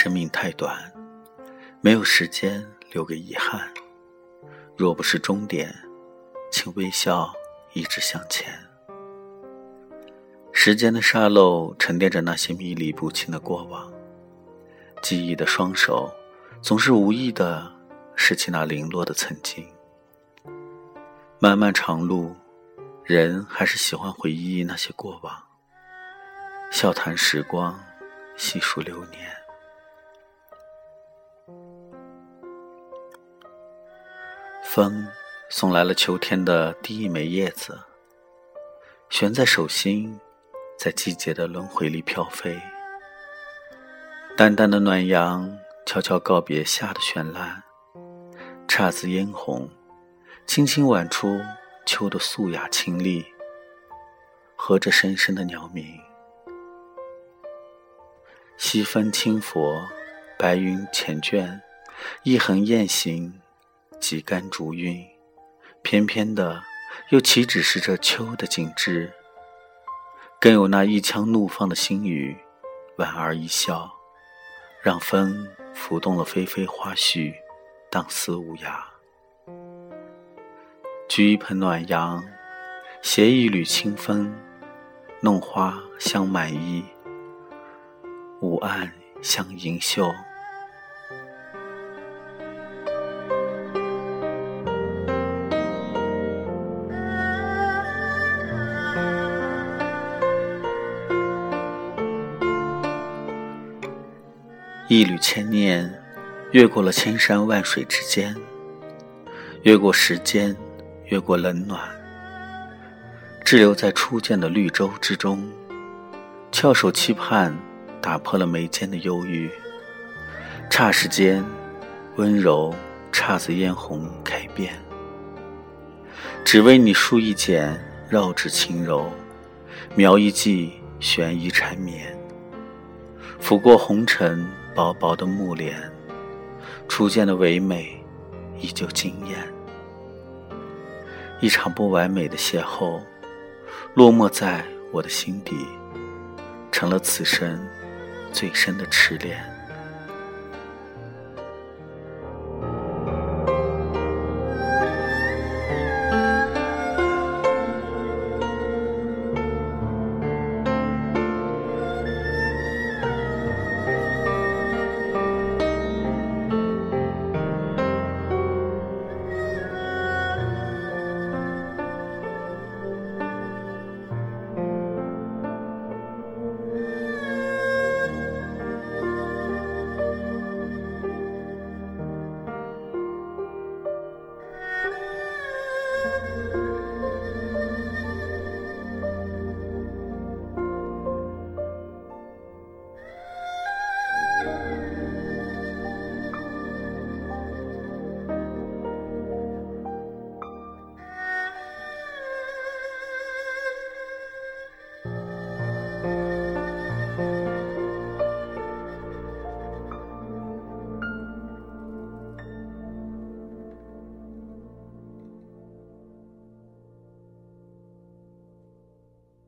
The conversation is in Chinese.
生命太短，没有时间留给遗憾。若不是终点，请微笑，一直向前。时间的沙漏沉淀着那些迷离不清的过往，记忆的双手总是无意的拾起那零落的曾经。漫漫长路，人还是喜欢回忆那些过往，笑谈时光，细数流年。风送来了秋天的第一枚叶子，悬在手心，在季节的轮回里飘飞。淡淡的暖阳悄悄告别夏的绚烂，姹紫嫣红，轻轻挽出秋的素雅清丽，和着深深的鸟鸣。西风轻拂，白云缱绻，一横雁行。几竿竹韵，偏偏的又岂止是这秋的景致？更有那一腔怒放的心语，莞尔一笑，让风拂动了霏霏花絮，荡思无涯。掬一盆暖阳，携一缕清风，弄花香满衣，舞暗香盈袖。一缕牵念，越过了千山万水之间，越过时间，越过冷暖，滞留在初见的绿洲之中。翘首期盼，打破了眉间的忧郁。霎时间，温柔姹紫嫣红开遍，只为你书一剪，绕指轻柔，描一记，悬一缠绵，拂过红尘。薄薄的木帘，初见的唯美依旧惊艳。一场不完美的邂逅，落寞在我的心底，成了此生最深的痴恋。